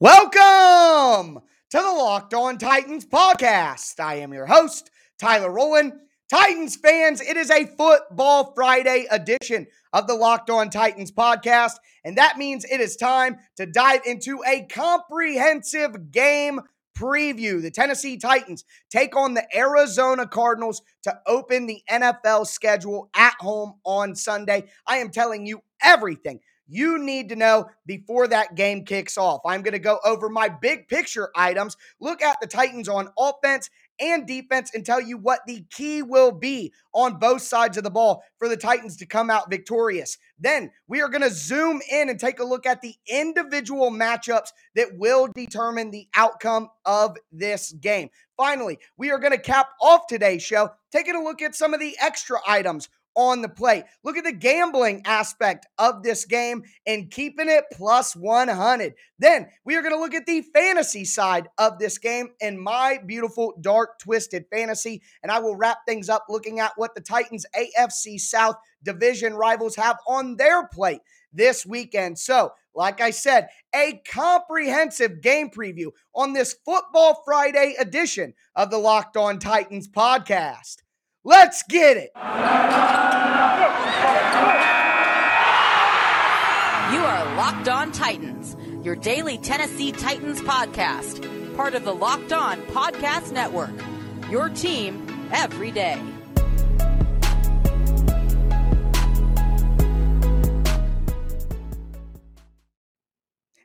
Welcome to the Locked On Titans podcast. I am your host, Tyler Rowland. Titans fans, it is a Football Friday edition of the Locked On Titans podcast, and that means it is time to dive into a comprehensive game preview. The Tennessee Titans take on the Arizona Cardinals to open the NFL schedule at home on Sunday. I am telling you everything you need to know before that game kicks off. I'm going to go over my big picture items, look at the Titans on offense and defense, and tell you what the key will be on both sides of the ball for the Titans to come out victorious. Then we are going to zoom in and take a look at the individual matchups that will determine the outcome of this game. Finally, we are going to cap off today's show, taking a look at some of the extra items on the plate. Look at the gambling aspect of this game and keeping it plus 100. Then we are going to look at the fantasy side of this game and my beautiful dark twisted fantasy. And I will wrap things up looking at what the Titans AFC South division rivals have on their plate this weekend. So, like I said, a comprehensive game preview on this Football Friday edition of the Locked On Titans podcast. Let's get it. You are Locked On Titans, your daily Tennessee Titans podcast, part of the Locked On Podcast Network. Your team every day.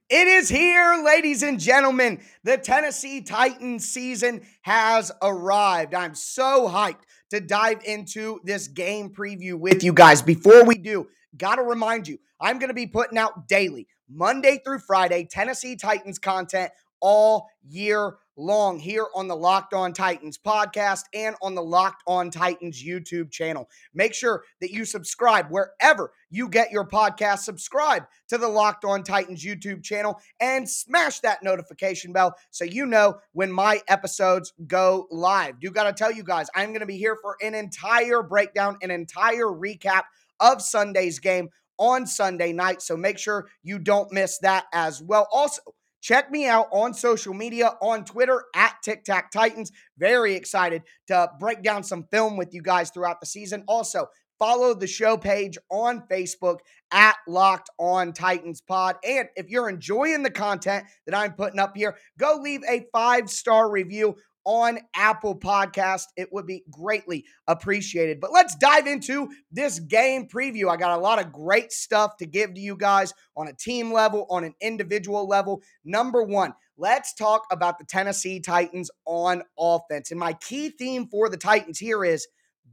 It is here, ladies and gentlemen. The Tennessee Titans season has arrived. I'm so hyped to dive into this game preview with you guys. Before we do, got to remind you, I'm going to be putting out daily, Monday through Friday, Tennessee Titans content all year long here on the Locked On Titans podcast and on the Locked On Titans YouTube channel. Make sure that you subscribe wherever you get your podcast. Subscribe to the Locked On Titans YouTube channel and smash that notification bell so you know when my episodes go live. Do got to tell you guys, I'm going to be here for an entire breakdown, an entire recap of Sunday's game on Sunday night. So make sure you don't miss that as well. Also, Check me out on social media on Twitter at Tic Tac Titans. Very excited to break down some film with you guys throughout the season. Also, follow the show page on Facebook at Locked On Titans Pod. And if you're enjoying the content that I'm putting up here, go leave a five star review on Apple Podcast. It would be greatly appreciated. But let's dive into this game preview. I got a lot of great stuff to give to you guys on a team level, on an individual level. Number one, let's talk about the Tennessee Titans on offense. And my key theme for the Titans here is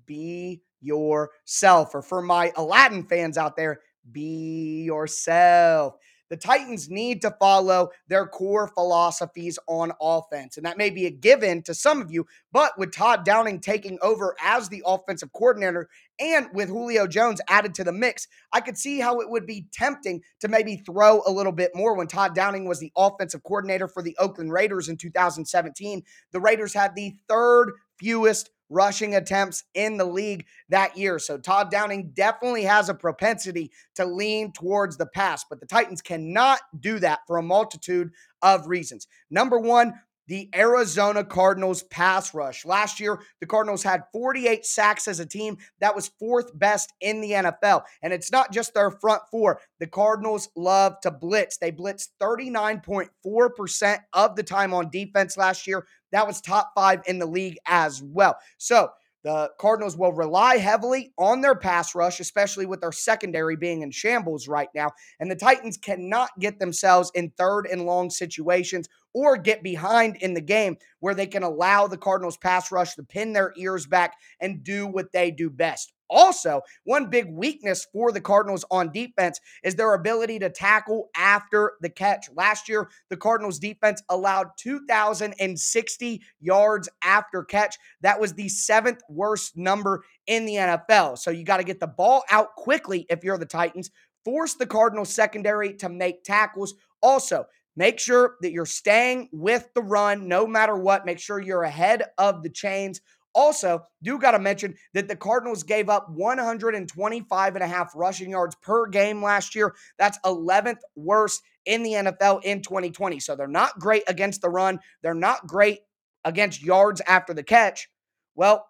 be yourself. Or for my Aladdin fans out there, be yourself. The Titans need to follow their core philosophies on offense. And that may be a given to some of you, but with Todd Downing taking over as the offensive coordinator and with Julio Jones added to the mix, I could see how it would be tempting to maybe throw a little bit more. When Todd Downing was the offensive coordinator for the Oakland Raiders in 2017, the Raiders had the third fewest rushing attempts in the league that year. So Todd Downing definitely has a propensity to lean towards the pass, but the Titans cannot do that for a multitude of reasons. Number one, the Arizona Cardinals pass rush. Last year, the Cardinals had 48 sacks as a team. That was fourth best in the NFL. And it's not just their front four. The Cardinals love to blitz. They blitzed 39.4% of the time on defense last year. That was top five in the league as well. So the Cardinals will rely heavily on their pass rush, especially with their secondary being in shambles right now. And the Titans cannot get themselves in third and long situations or get behind in the game where they can allow the Cardinals pass rush to pin their ears back and do what they do best. Also, one big weakness for the Cardinals on defense is their ability to tackle after the catch. Last year, the Cardinals defense allowed 2,060 yards after catch. That was the seventh worst number in the NFL. So you got to get the ball out quickly if you're the Titans, force the Cardinals secondary to make tackles. Also, Make sure that you're staying with the run no matter what. Make sure you're ahead of the chains. Also, do got to mention that the Cardinals gave up 125 and a half rushing yards per game last year. That's 11th worst in the NFL in 2020. So they're not great against the run, they're not great against yards after the catch. Well,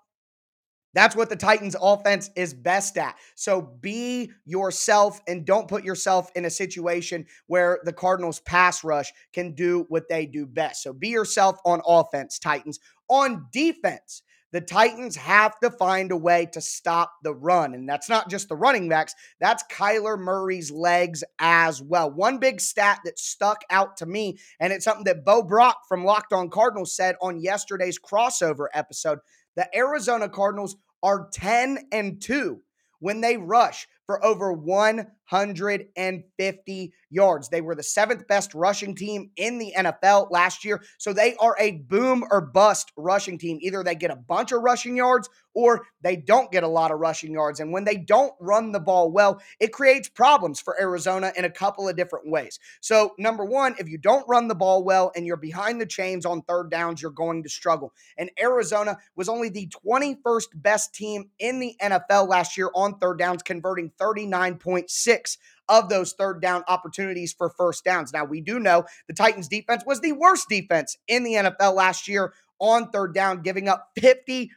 that's what the Titans offense is best at. So be yourself and don't put yourself in a situation where the Cardinals pass rush can do what they do best. So be yourself on offense, Titans. On defense, the Titans have to find a way to stop the run. And that's not just the running backs, that's Kyler Murray's legs as well. One big stat that stuck out to me, and it's something that Bo Brack from Locked On Cardinals said on yesterday's crossover episode. The Arizona Cardinals are 10 and 2 when they rush for over 150 yards. They were the seventh best rushing team in the NFL last year. So they are a boom or bust rushing team. Either they get a bunch of rushing yards or they don't get a lot of rushing yards. And when they don't run the ball well, it creates problems for Arizona in a couple of different ways. So, number one, if you don't run the ball well and you're behind the chains on third downs, you're going to struggle. And Arizona was only the 21st best team in the NFL last year on third downs, converting 39.6 of those third down opportunities for first downs. Now, we do know the Titans defense was the worst defense in the NFL last year on third down, giving up 51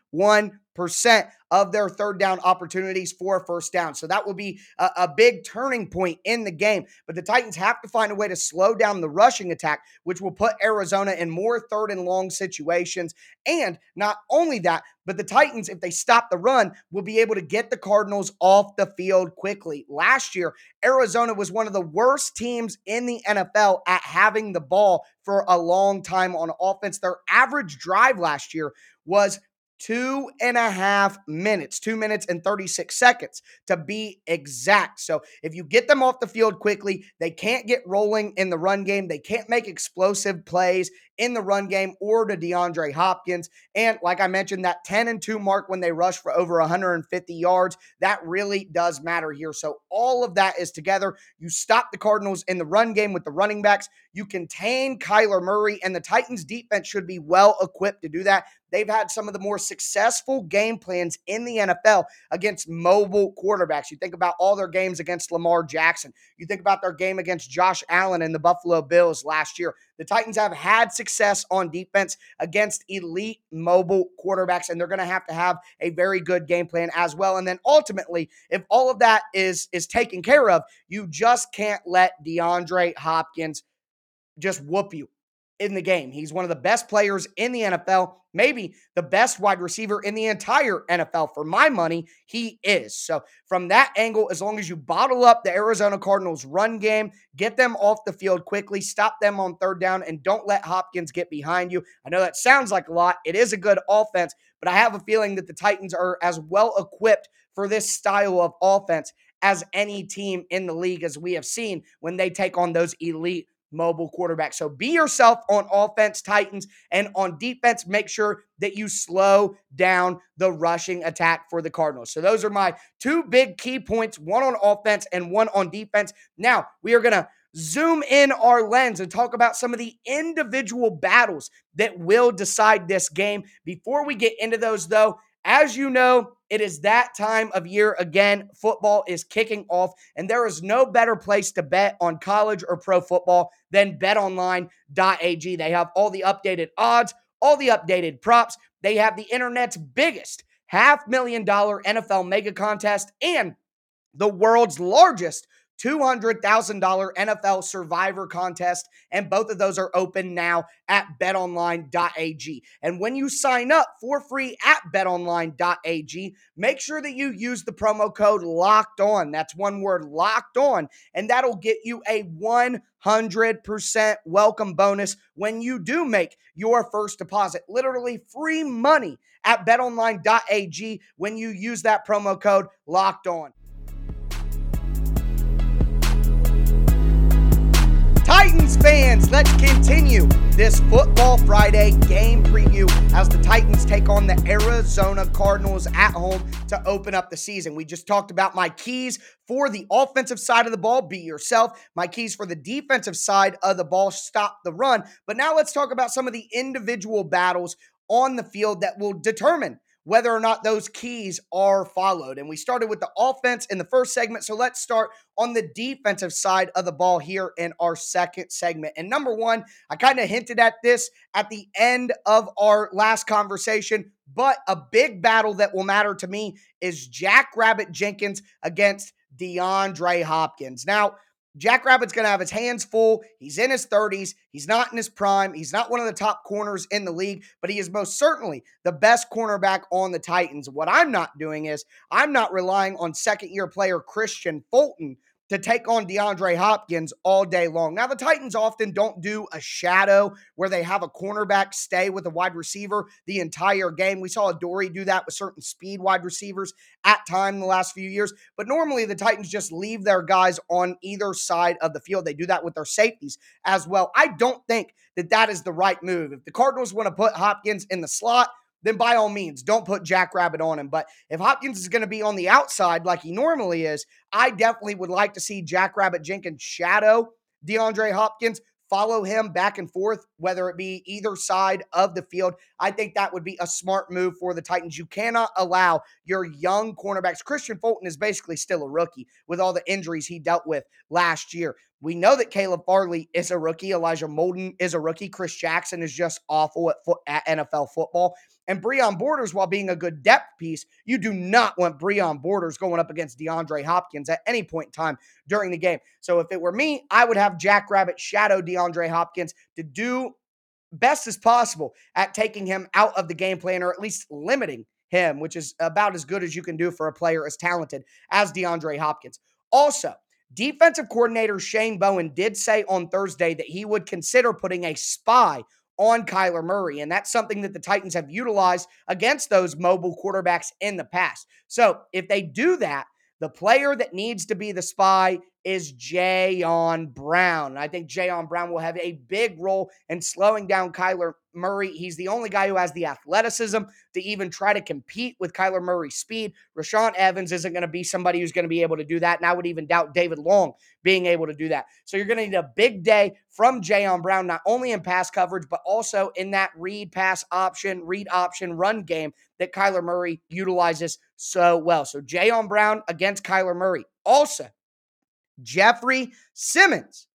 percent of their third down opportunities for first down. So that will be a, a, big turning point in the game. But the Titans have to find a way to slow down the rushing attack, which will put Arizona in more third and long situations. And not only that, but the Titans, if they stop the run, will be able to get the Cardinals off the field quickly. Last year, Arizona was one of the worst teams in the NFL at having the ball for a long time on offense. Their average drive last year was two and a half minutes, two minutes and 36 seconds to be exact. So if you get them off the field quickly, they can't get rolling in the run game. They can't make explosive plays in the run game or to DeAndre Hopkins. And like I mentioned, that 10 and 2 mark when they rush for over 150 yards, that really does matter here. So all of that is together. You stop the Cardinals in the run game with the running backs. You contain Kyler Murray, and the Titans defense should be well equipped to do that. They've had some of the more successful game plans in the NFL against mobile quarterbacks. You think about all their games against Lamar Jackson. You think about their game against Josh Allen and the Buffalo Bills last year. The Titans have had success on defense against elite mobile quarterbacks, and they're going to have to have a very good game plan as well. And then ultimately, if all of that is is taken care of, you just can't let DeAndre Hopkins just whoop you in the game. He's one of the best players in the NFL, maybe the best wide receiver in the entire NFL. For my money, he is. So, from that angle, as long as you bottle up the Arizona Cardinals run game, get them off the field quickly, stop them on third down, and don't let Hopkins get behind you. I know that sounds like a lot. It is a good offense, but I have a feeling that the Titans are as well equipped for this style of offense as any team in the league, as we have seen when they take on those elite mobile quarterback. So be yourself on offense, Titans, and on defense, make sure that you slow down the rushing attack for the Cardinals. So those are my two big key points one on offense and one on defense. Now, we are going to zoom in our lens and talk about some of the individual battles that will decide this game. Before we get into those, though, as you know, it is that time of year again. Football is kicking off, and there is no better place to bet on college or pro football than betonline.ag. They have all the updated odds, all the updated props. They have the internet's biggest half million dollar NFL mega contest and the world's largest $200,000 NFL Survivor contest, and both of those are open now at betonline.ag. And when you sign up for free at betonline.ag, make sure that you use the promo code locked on. That's one word locked on, and that'll get you a 100% welcome bonus when you do make your first deposit. Literally free money at betonline.ag when you use that promo code locked on. Titans fans, let's continue this Football Friday game preview as the Titans take on the Arizona Cardinals at home to open up the season. We just talked about my keys for the offensive side of the ball, be yourself. My keys for the defensive side of the ball, stop the run. But now let's talk about some of the individual battles on the field that will determine whether or not those keys are followed. And we started with the offense in the first segment. So let's start on the defensive side of the ball here in our second segment. And number one, I kind of hinted at this at the end of our last conversation, but a big battle that will matter to me is Jack Rabbit Jenkins against DeAndre Hopkins. Now, Jack Rabbit's going to have his hands full. He's in his 30s. He's not in his prime. He's not one of the top corners in the league, but he is most certainly the best cornerback on the Titans. What I'm not doing is I'm not relying on second year player Kristian Fulton to take on DeAndre Hopkins all day long. Now, the Titans often don't do a shadow where they have a cornerback stay with a wide receiver the entire game. We saw Adoree' do that with certain speed wide receivers at time in the last few years, but normally the Titans just leave their guys on either side of the field. They do that with their safeties as well. I don't think that that is the right move. If the Cardinals want to put Hopkins in the slot, then by all means, don't put Jack Rabbit on him. But if Hopkins is going to be on the outside like he normally is, I definitely would like to see Jack Rabbit Jenkins shadow DeAndre Hopkins, follow him back and forth, whether it be either side of the field. I think that would be a smart move for the Titans. You cannot allow your young cornerbacks. Kristian Fulton is basically still a rookie with all the injuries he dealt with last year. We know that Caleb Farley is a rookie. Elijah Molden is a rookie. Chris Jackson is just awful at, fo- at NFL football. And Breon Borders, while being a good depth piece, you do not want Breon Borders going up against DeAndre Hopkins at any point in time during the game. So if it were me, I would have Jack Rabbit shadow DeAndre Hopkins to do best as possible at taking him out of the game plan or at least limiting him, which is about as good as you can do for a player as talented as DeAndre Hopkins. Also, defensive coordinator Shane Bowen did say on Thursday that he would consider putting a spy on Kyler Murray. And that's something that the Titans have utilized against those mobile quarterbacks in the past. So if they do that, the player that needs to be the spy is Jayon Brown. I think Jayon Brown will have a big role in slowing down Kyler Murray. He's the only guy who has the athleticism to even try to compete with Kyler Murray's speed. Rashaan Evans isn't going to be somebody who's going to be able to do that. And I would even doubt David Long being able to do that. So you're going to need a big day from Jayon Brown, not only in pass coverage, but also in that read pass option, read option run game that Kyler Murray utilizes so well. So Jayon Brown against Kyler Murray. Also, Jeffrey Simmons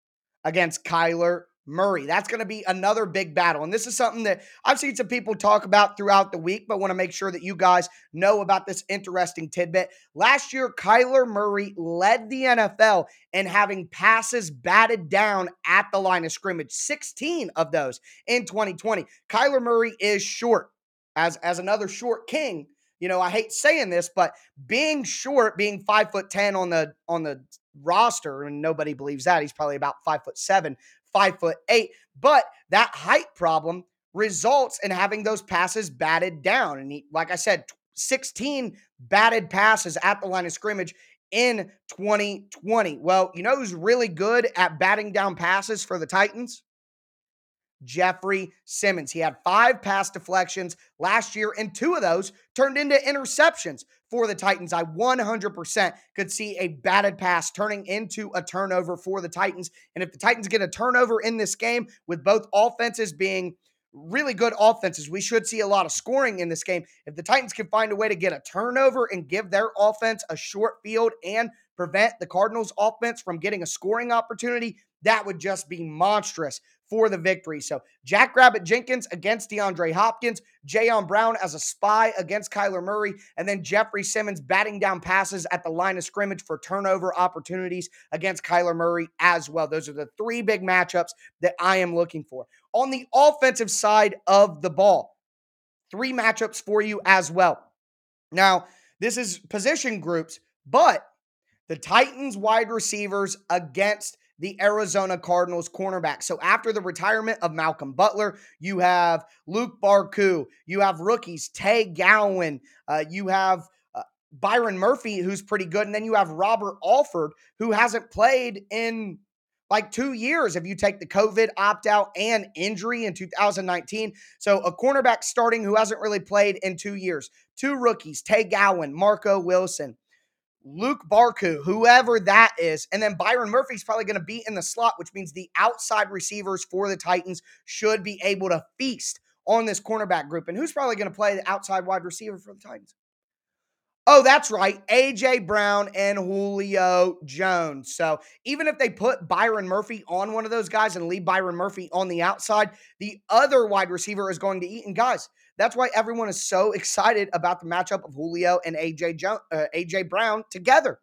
against Kyler Murray. That's going to be another big battle. And this is something that I've seen some people talk about throughout the week, but want to make sure that you guys know about this interesting tidbit. Last year, Kyler Murray led the NFL in having passes batted down at the line of scrimmage, 16 of those in 2020. Kyler Murray is short as, as another short king. You know, I hate saying this, but being short, being five foot ten on the on the roster, and nobody believes that. He's probably about five foot seven, five foot eight. But that height problem results in having those passes batted down. And he, like I said, 16 batted passes at the line of scrimmage in 2020. Well, you know who's really good at batting down passes for the Titans? Jeffrey Simmons. He had five pass deflections last year, and two of those turned into interceptions for the Titans. I 100% could see a batted pass turning into a turnover for the Titans. And if the Titans get a turnover in this game, with both offenses being really good offenses, we should see a lot of scoring in this game. If the Titans can find a way to get a turnover and give their offense a short field and prevent the Cardinals' offense from getting a scoring opportunity, that would just be monstrous for the victory. So Jack Rabbit Jenkins against DeAndre Hopkins, Jayon Brown as a spy against Kyler Murray, and then Jeffrey Simmons batting down passes at the line of scrimmage for turnover opportunities against Kyler Murray as well. Those are the three big matchups that I am looking for. On the offensive side of the ball, three matchups for you as well. Now, this is position groups, but the Titans wide receivers against the Arizona Cardinals cornerback. So after the retirement of Malcolm Butler, you have Luq Barcoo, you have rookies Tay Gowan, uh, you have uh, Byron Murphy, who's pretty good, and then you have Robert Alford, who hasn't played in like two years if you take the COVID opt out and injury in 2019. So a cornerback starting who hasn't really played in two years. Two rookies, Tay Gowan, Marco Wilson. Luq Barcoo, whoever that is. And then Byron Murphy's probably going to be in the slot, which means the outside receivers for the Titans should be able to feast on this cornerback group. And who's probably going to play the outside wide receiver for the Titans? Oh, that's right. AJ Brown and Julio Jones. So even if they put Byron Murphy on one of those guys and leave Byron Murphy on the outside, the other wide receiver is going to eat. And guys, that's why everyone is so excited about the matchup of Julio and AJ jo- uh, AJ Brown together.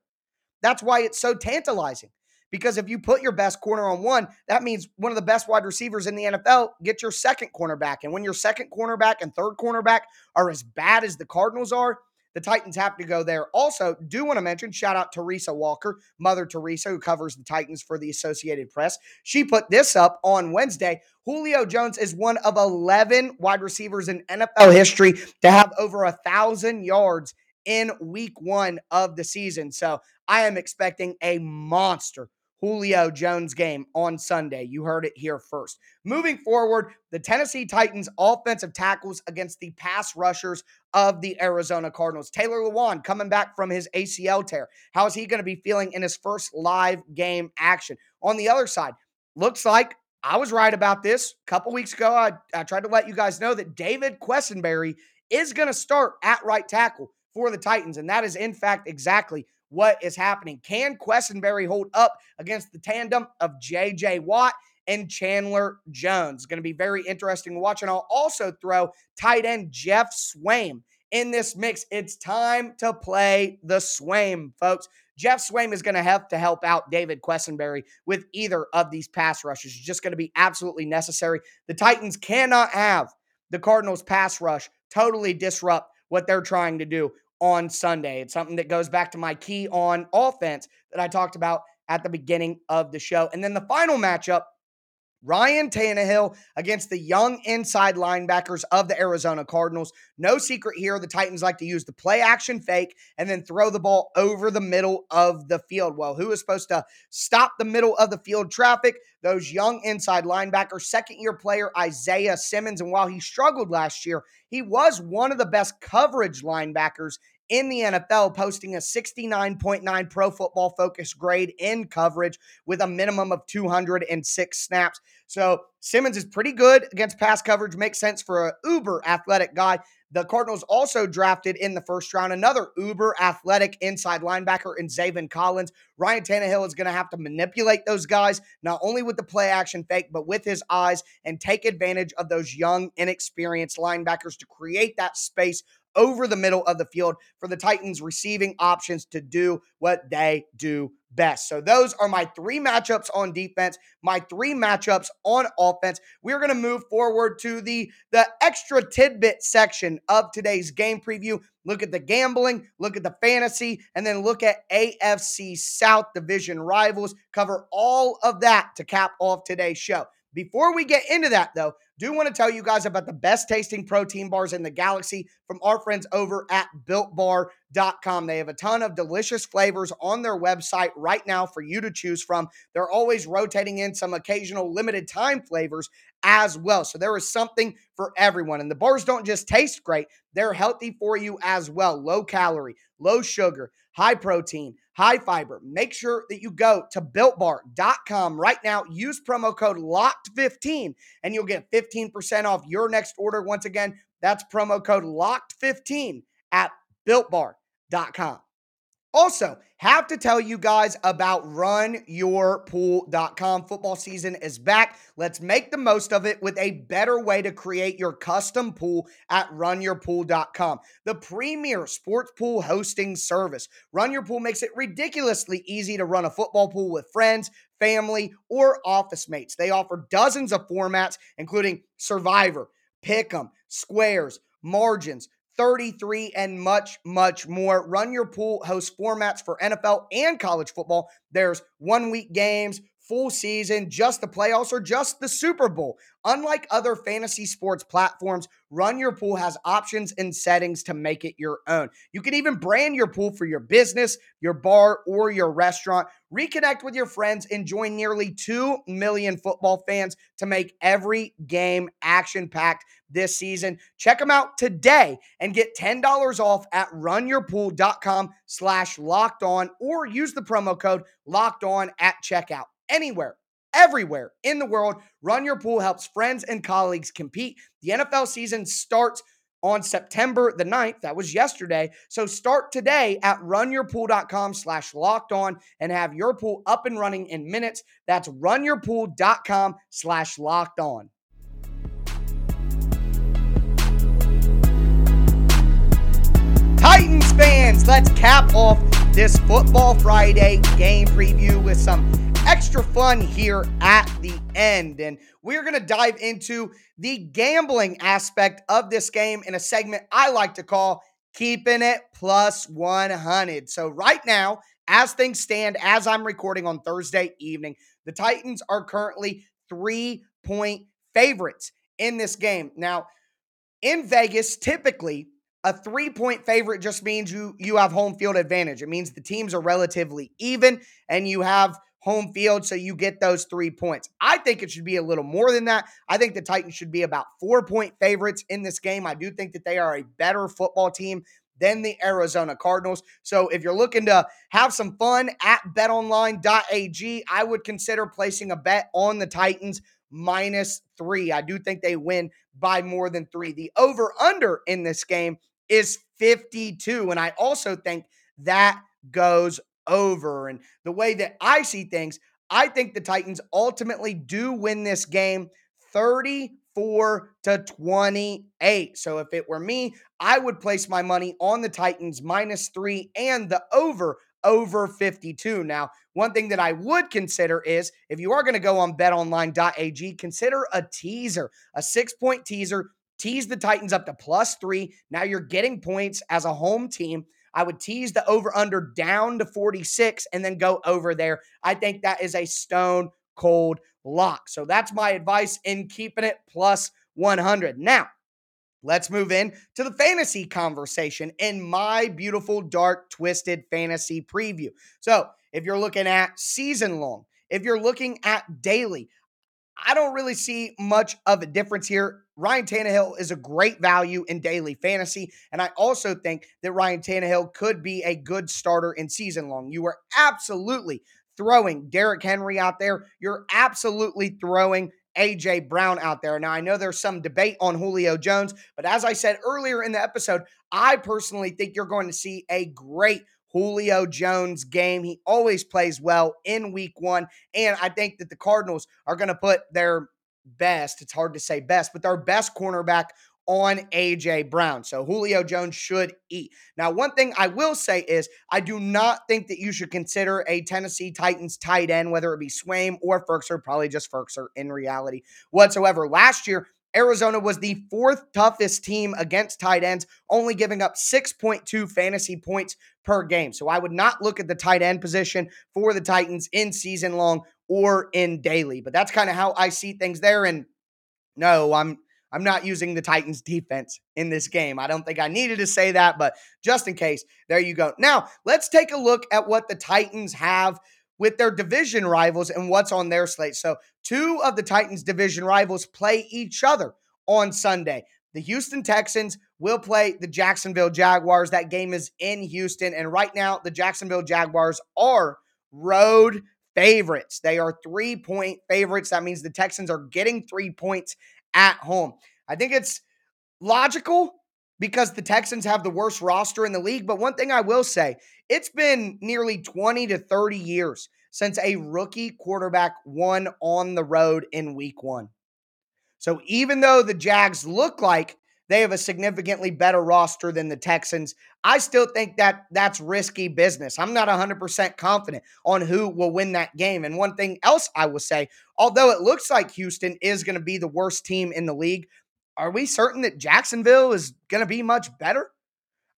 That's why it's so tantalizing. Because if you put your best corner on one, that means one of the best wide receivers in the NFL get your second cornerback. And when your second cornerback and third cornerback are as bad as the Cardinals are, the Titans have to go there. Also, do want to mention shout out Teresa Walker, Mother Teresa, who covers the Titans for the Associated Press. She put this up on Wednesday. Julio Jones is one of 11 wide receivers in NFL history to have over a thousand yards in week one of the season. So I am expecting a monster Julio Jones game on Sunday. You heard it here first. Moving forward, the Tennessee Titans offensive tackles against the pass rushers of the Arizona Cardinals. Taylor Lewan coming back from his ACL tear. How is he going to be feeling in his first live game action? On the other side, looks like I was right about this. A couple weeks ago, I, I tried to let you guys know that David Quessenberry is going to start at right tackle for the Titans. And that is, in fact, exactly what is happening. Can Quessenberry hold up against the tandem of JJ Watt and Chandler Jones? Going to be very interesting to watch. And I'll also throw tight end Geoff Swaim in this mix. It's time to play the Swaim, folks. Geoff Swaim is going to have to help out David Quessenberry with either of these pass rushes. It's just going to be absolutely necessary. The Titans cannot have the Cardinals' pass rush totally disrupt what they're trying to do on Sunday. It's something that goes back to my key on offense that I talked about at the beginning of the show. And then the final matchup Ryan Tannehill against the young inside linebackers of the Arizona Cardinals. No secret here, the Titans like to use the play action fake and then throw the ball over the middle of the field. Well, who is supposed to stop the middle of the field traffic? Those young inside linebackers, second year player Isaiah Simmons. And while he struggled last year, he was one of the best coverage linebackers in the NFL, posting a 69.9 pro football focus grade in coverage with a minimum of 206 snaps. So Simmons is pretty good against pass coverage, makes sense for an uber athletic guy. The Cardinals also drafted in the first round another uber athletic inside linebacker in Zaven Collins. Ryan Tannehill is going to have to manipulate those guys, not only with the play action fake, but with his eyes and take advantage of those young, inexperienced linebackers to create that space over the middle of the field for the Titans receiving options to do what they do best. So those are my three matchups on defense, my three matchups on offense. We're going to move forward to the the extra tidbit section of today's game preview. Look at the gambling, look at the fantasy, and then look at AFC South division rivals. Cover all of that to cap off today's show. Before we get into that, though, do want to tell you guys about the best tasting protein bars in the galaxy from our friends over at builtbar.com. They have a ton of delicious flavors on their website right now for you to choose from. They're always rotating in some occasional limited time flavors as well. So there is something for everyone. And the bars don't just taste great, they're healthy for you as well. Low calorie, low sugar, high protein high fiber. Make sure that you go to builtbar.com right now. Use promo code LOCKED15 and you'll get 15% off your next order. Once again, that's promo code LOCKED15 at builtbar.com. Also, have to tell you guys about runyourpool.com. Football season is back. Let's make the most of it with a better way to create your custom pool at runyourpool.com, the premier sports pool hosting service. Run Your Pool makes it ridiculously easy to run a football pool with friends, family, or office mates. They offer dozens of formats, including Survivor, Pick'em, Squares, Margins 33, and much, much more. Run Your Pool hosts formats for NFL and college football. There's one week games, full season, just the playoffs, or just the Super Bowl. Unlike other fantasy sports platforms, Run Your Pool has options and settings to make it your own. You can even brand your pool for your business, your bar, or your restaurant. Reconnect with your friends and join nearly 2 million football fans to make every game action packed this season. Check them out today and get $10 off at runyourpool.com slash locked on or use the promo code locked on at checkout anywhere everywhere in the world. Run Your Pool helps friends and colleagues compete. The NFL season starts on September the 9th. That was yesterday. So start today at runyourpool.com slash locked on and have your pool up and running in minutes. That's runyourpool.com slash locked on. Titans fans, let's cap off this Football Friday game preview with some extra fun here at the end. And we're going to dive into the gambling aspect of this game in a segment I like to call Keeping It Plus 100. So, right now, as things stand, as I'm recording on Thursday evening, the Titans are currently three point favorites in this game. Now, in Vegas, typically, a three point favorite just means you you have home field advantage. It means the teams are relatively even and you have home field, so you get those three points. I think it should be a little more than that. I think the Titans should be about four point favorites in this game. I do think that they are a better football team than the Arizona Cardinals. So if you're looking to have some fun at betonline.ag, I would consider placing a bet on the Titans minus three. I do think they win by more than three. The over under in this game is 52. And I also think that goes over. And the way that I see things, I think the Titans ultimately do win this game 34 to 28. So if it were me, I would place my money on the Titans minus three and the over over 52. Now, one thing that I would consider is if you are going to go on betonline.ag, consider a teaser, a six point teaser. Tease the Titans up to plus three. Now you're getting points as a home team. I would tease the over under down to 46 and then go over there. I think that is a stone cold lock. So that's my advice in keeping it plus 100. Now, let's move in to the fantasy conversation in my beautiful, dark, twisted fantasy preview. So if you're looking at season long, if you're looking at daily, I don't really see much of a difference here. Ryan Tannehill is a great value in daily fantasy. And I also think that Ryan Tannehill could be a good starter in season long. You are absolutely throwing Derrick Henry out there. You're absolutely throwing AJ Brown out there. Now, I know there's some debate on Julio Jones, but as I said earlier in the episode, I personally think you're going to see a great Julio Jones game. He always plays well in week one. And I think that the Cardinals are going to put their best, it's hard to say best, but their best cornerback on AJ Brown. So Julio Jones should eat. Now, one thing I will say is I do not think that you should consider a Tennessee Titans tight end, whether it be Swaim or Firkser, probably just Firkser in reality whatsoever. Last year, Arizona was the fourth toughest team against tight ends, only giving up 6.2 fantasy points per game. So I would not look at the tight end position for the Titans in season long or in daily. But that's kind of how I see things there. And no, I'm I'm not using the Titans defense in this game. I don't think I needed to say that, but just in case, there you go. Now, let's take a look at what the Titans have with their division rivals and what's on their slate. So, two of the Titans' division rivals play each other on Sunday. The Houston Texans will play the Jacksonville Jaguars. That game is in Houston. And right now, the Jacksonville Jaguars are road favorites. They are three point favorites. That means the Texans are getting three points at home. I think it's logical because the Texans have the worst roster in the league. But one thing I will say, it's been nearly 20 to 30 years since a rookie quarterback won on the road in week one. So even though the Jags look like they have a significantly better roster than the Texans, I still think that that's risky business. I'm not 100% confident on who will win that game. And one thing else I will say, although it looks like Houston is going to be the worst team in the league, are we certain that Jacksonville is going to be much better?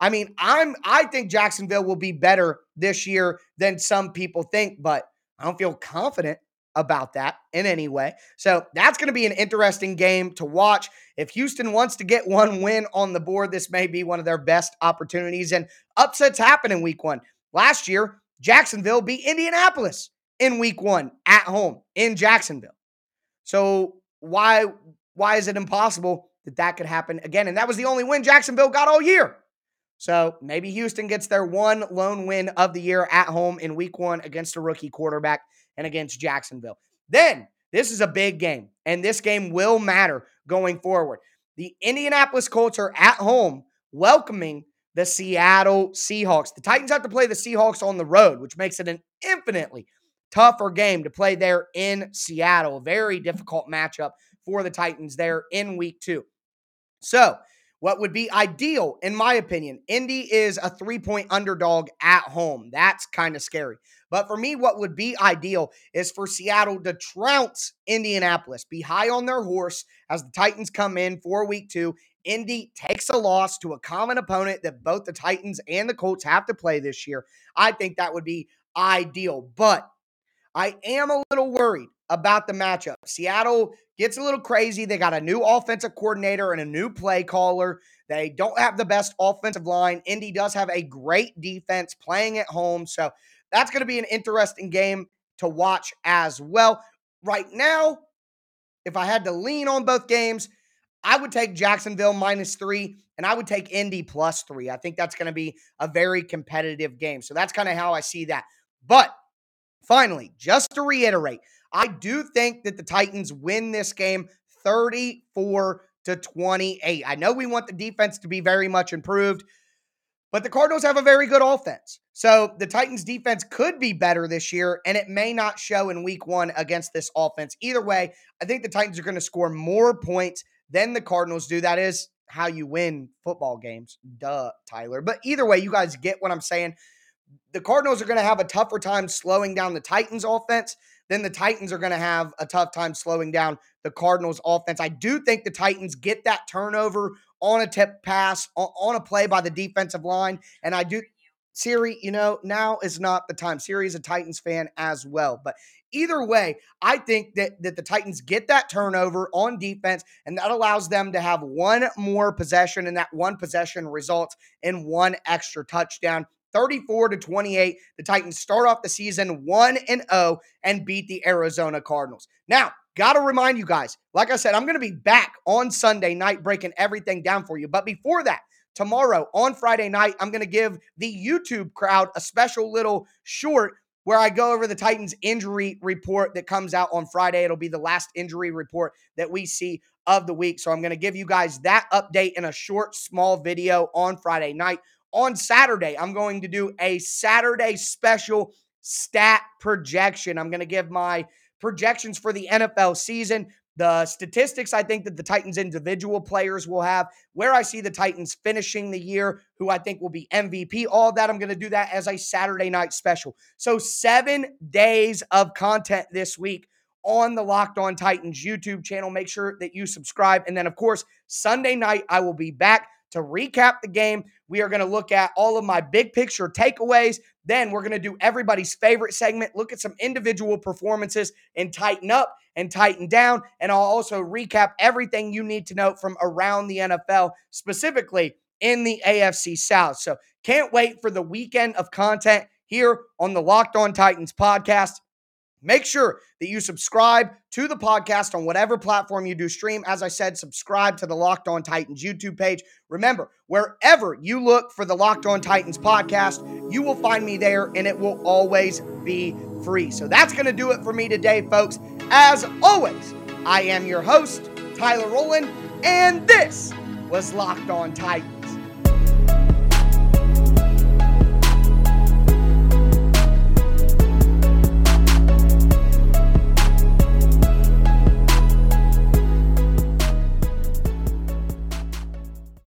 I mean, I'm I think Jacksonville will be better this year than some people think, but I don't feel confident about that in any way. So that's going to be an interesting game to watch. If Houston wants to get one win on the board, this may be one of their best opportunities. And upsets happen in week one. Last year, Jacksonville beat Indianapolis in week one at home in Jacksonville. So why why is it impossible that that could happen again? And that was the only win Jacksonville got all year. So maybe Houston gets their one lone win of the year at home in week one against a rookie quarterback and against Jacksonville. Then this is a big game, and this game will matter going forward. The Indianapolis Colts are at home welcoming the Seattle Seahawks. The Titans have to play the Seahawks on the road, which makes it an infinitely tougher game to play there in Seattle. Very difficult matchup for the Titans there in week two. So, what would be ideal, in my opinion, Indy is a three point underdog at home. That's kind of scary. But for me, what would be ideal is for Seattle to trounce Indianapolis, be high on their horse as the Titans come in for week two. Indy takes a loss to a common opponent that both the Titans and the Colts have to play this year. I think that would be ideal. But I am a little worried about the matchup. Seattle gets a little crazy. They got a new offensive coordinator and a new play caller. They don't have the best offensive line. Indy does have a great defense playing at home. So that's going to be an interesting game to watch as well. Right now, if I had to lean on both games, I would take Jacksonville minus three and I would take Indy plus three. I think that's going to be a very competitive game. So that's kind of how I see that. But finally, just to reiterate, I do think that the Titans win this game 34 to 28. I know we want the defense to be very much improved, but the Cardinals have a very good offense. So the Titans defense could be better this year, and it may not show in week one against this offense. Either way, I think the Titans are going to score more points than the Cardinals do. That is how you win football games. Duh, Tyler. But either way, you guys get what I'm saying. The Cardinals are going to have a tougher time slowing down the Titans offense then the Titans are going to have a tough time slowing down the Cardinals offense. I do think the Titans get that turnover on a tip pass, on a play by the defensive line. And I do, Siri, you know, now is not the time. Siri is a Titans fan as well. But either way, I think that, that the Titans get that turnover on defense, and that allows them to have one more possession, and that one possession results in one extra touchdown. 34 to 28. The Titans start off the season 1 and 0 and beat the Arizona Cardinals. Now, got to remind you guys, like I said, I'm going to be back on Sunday night breaking everything down for you. But before that, tomorrow on Friday night, I'm going to give the YouTube crowd a special little short where I go over the Titans injury report that comes out on Friday. It'll be the last injury report that we see of the week. So I'm going to give you guys that update in a short, small video on Friday night on Saturday, I'm going to do a Saturday special stat projection. I'm going to give my projections for the NFL season, the statistics I think that the Titans individual players will have, where I see the Titans finishing the year, who I think will be MVP, all that. I'm going to do that as a Saturday night special. So, seven days of content this week on the Locked On Titans YouTube channel. Make sure that you subscribe. And then, of course, Sunday night, I will be back to recap the game. We are going to look at all of my big picture takeaways. Then we're going to do everybody's favorite segment, look at some individual performances and tighten up and tighten down. And I'll also recap everything you need to know from around the NFL, specifically in the AFC South. So can't wait for the weekend of content here on the Locked On Titans podcast. Make sure that you subscribe to the podcast on whatever platform you do stream. As I said, subscribe to the Locked On Titans YouTube page. Remember, wherever you look for the Locked On Titans podcast, you will find me there and it will always be free. So that's going to do it for me today, folks. As always, I am your host, Tyler Rowland, and this was Locked On Titans.